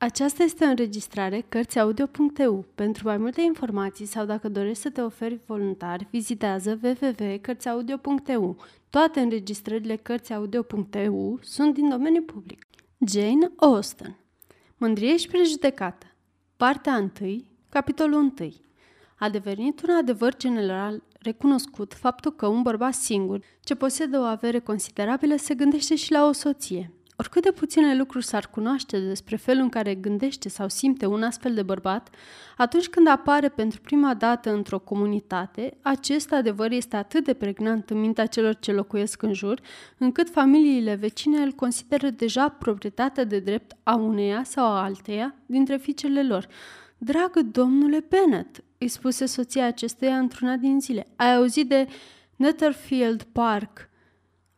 Aceasta este o înregistrare Cărțiaudio.eu. Pentru mai multe informații sau dacă dorești să te oferi voluntar, vizitează www.cărțiaudio.eu. Toate înregistrările Cărțiaudio.eu sunt din domeniu public. Jane Austen Mândrie și prejudecată Partea 1, capitolul 1 A devenit un adevăr general recunoscut faptul că un bărbat singur, ce posedă o avere considerabilă, se gândește și la o soție. Oricât de puține lucruri s-ar cunoaște despre felul în care gândește sau simte un astfel de bărbat, atunci când apare pentru prima dată într-o comunitate, acest adevăr este atât de pregnant în mintea celor ce locuiesc în jur, încât familiile vecine îl consideră deja proprietatea de drept a uneia sau a alteia dintre fiicele lor. Dragă domnule Bennet, îi spuse soția acestuia într-una din zile, ai auzit de Netherfield Park?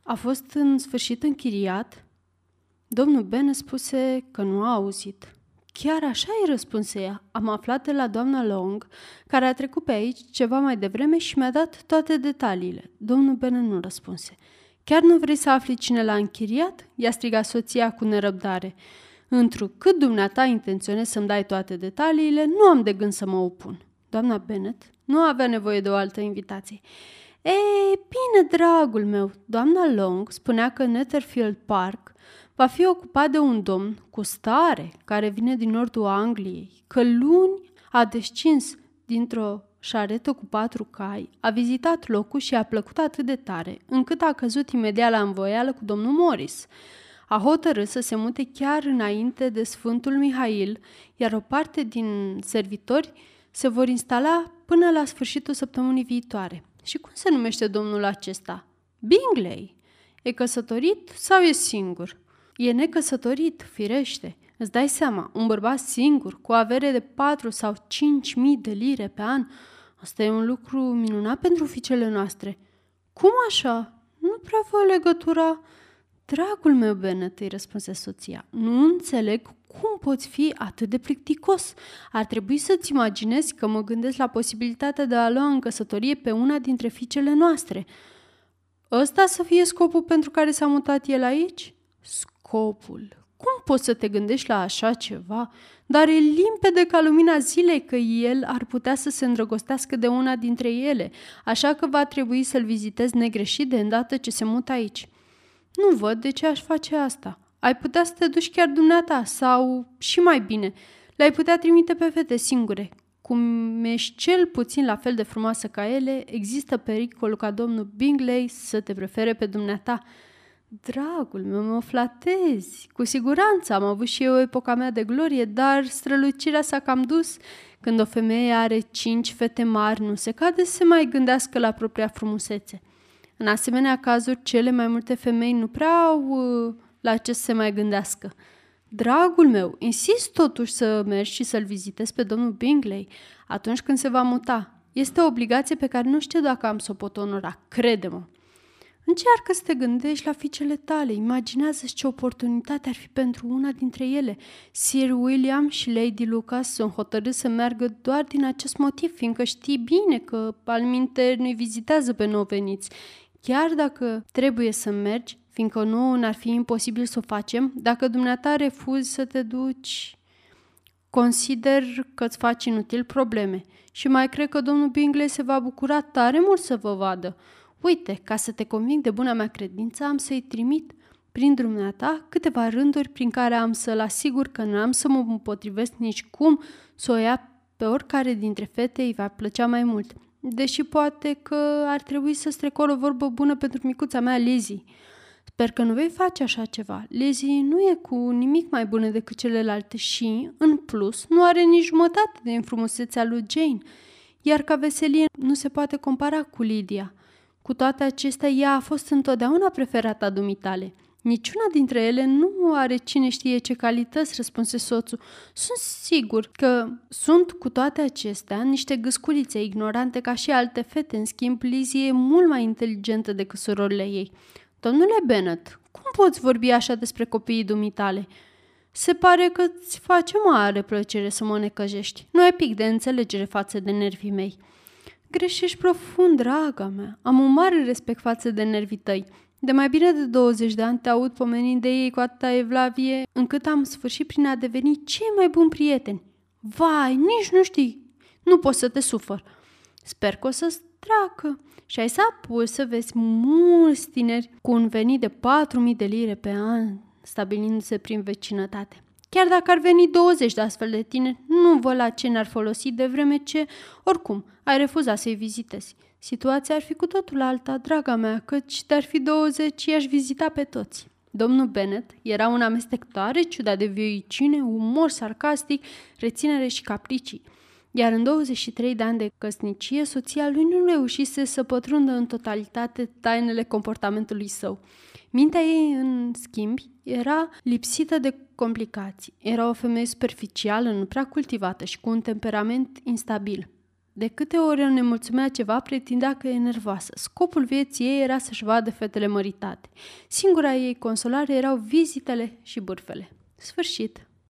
A fost în sfârșit închiriat? Domnul Ben spuse că nu a auzit. Chiar așa îi răspunse ea. Am aflat de la doamna Long, care a trecut pe aici ceva mai devreme și mi-a dat toate detaliile. Domnul Ben nu răspunse. Chiar nu vrei să afli cine l-a închiriat? I-a strigat soția cu nerăbdare. Întrucât dumneata intenționezi să-mi dai toate detaliile, nu am de gând să mă opun. Doamna Bennet nu avea nevoie de o altă invitație. Ei, bine, dragul meu, doamna Long spunea că Netherfield Park va fi ocupat de un domn cu stare care vine din nordul Angliei, că luni a descins dintr-o șaretă cu patru cai, a vizitat locul și a plăcut atât de tare, încât a căzut imediat la învoială cu domnul Morris. A hotărât să se mute chiar înainte de Sfântul Mihail, iar o parte din servitori se vor instala până la sfârșitul săptămânii viitoare. Și cum se numește domnul acesta? Bingley. E căsătorit sau e singur? E necăsătorit, firește. Îți dai seama, un bărbat singur, cu avere de 4 sau 5 mii de lire pe an, asta e un lucru minunat pentru fiicele noastre. Cum așa? Nu prea văd legătura... Dragul meu, Bennet, îi răspunse soția, nu înțeleg cum poți fi atât de plicticos. Ar trebui să-ți imaginezi că mă gândesc la posibilitatea de a lua în căsătorie pe una dintre fiicele noastre. Ăsta să fie scopul pentru care s-a mutat el aici? Scopul. Cum poți să te gândești la așa ceva? Dar e limpede ca lumina zilei că el ar putea să se îndrăgostească de una dintre ele, așa că va trebui să-l vizitezi negreșit de îndată ce se mută aici. Nu văd de ce aș face asta. Ai putea să te duci chiar dumneata sau, și mai bine, le-ai putea trimite pe fete singure. Cum ești cel puțin la fel de frumoasă ca ele, există pericolul ca domnul Bingley să te prefere pe dumneata. Dragul meu, mă flatezi. Cu siguranță am avut și eu epoca mea de glorie, dar strălucirea s-a cam dus. Când o femeie are cinci fete mari, nu se cade să se mai gândească la propria frumusețe. În asemenea cazuri, cele mai multe femei nu prea au uh, la ce să se mai gândească. Dragul meu, insist totuși să mergi și să-l vizitezi pe domnul Bingley atunci când se va muta. Este o obligație pe care nu știu dacă am să o pot onora, crede-mă. Încearcă să te gândești la fiicele tale, imaginează-ți ce oportunitate ar fi pentru una dintre ele. Sir William și Lady Lucas sunt hotărâți să meargă doar din acest motiv, fiindcă știi bine că alminte nu-i vizitează pe nou veniți. Chiar dacă trebuie să mergi, fiindcă nu n-ar fi imposibil să o facem, dacă dumneata refuzi să te duci, consider că îți faci inutil probleme. Și mai cred că domnul Bingley se va bucura tare mult să vă vadă. Uite, ca să te conving de buna mea credință, am să-i trimit prin dumneata câteva rânduri prin care am să-l asigur că nu am să mă împotrivesc nici cum să o ia pe oricare dintre fete îi va plăcea mai mult. Deși poate că ar trebui să strecor o vorbă bună pentru micuța mea Lizzie. Sper că nu vei face așa ceva. Lizzie nu e cu nimic mai bună decât celelalte și, în plus, nu are nici jumătate din frumusețea lui Jane, iar ca veselie nu se poate compara cu Lydia – cu toate acestea, ea a fost întotdeauna preferata dumitale. Niciuna dintre ele nu are cine știe ce calități, răspunse soțul. Sunt sigur că sunt cu toate acestea niște gâsculițe ignorante ca și alte fete. În schimb, Lizzie e mult mai inteligentă decât surorile ei. Domnule Bennet, cum poți vorbi așa despre copiii dumitale? Se pare că îți face mare plăcere să mă necăjești. Nu ai pic de înțelegere față de nervii mei. Greșești profund, draga mea. Am un mare respect față de nervii tăi. De mai bine de 20 de ani te aud pomenind de ei cu atâta evlavie, încât am sfârșit prin a deveni cei mai buni prieteni. Vai, nici nu știi, nu pot să te sufăr. Sper că o să treacă și ai să apui să vezi mulți tineri cu un venit de 4.000 de lire pe an, stabilindu-se prin vecinătate. Chiar dacă ar veni 20 de astfel de tineri, nu văd la ce ne-ar folosi de vreme ce, oricum, ai refuzat să-i vizitezi. Situația ar fi cu totul alta, draga mea, căci te-ar fi 20 i-aș vizita pe toți. Domnul Bennet era un amestectoare ciudat de vioicine, umor sarcastic, reținere și capricii. Iar în 23 de ani de căsnicie, soția lui nu reușise să pătrundă în totalitate tainele comportamentului său. Mintea ei, în schimb, era lipsită de complicații. Era o femeie superficială, nu prea cultivată și cu un temperament instabil. De câte ori o nemulțumea ceva, pretindea că e nervoasă. Scopul vieții ei era să-și vadă fetele măritate. Singura ei consolare erau vizitele și bârfele. Sfârșit.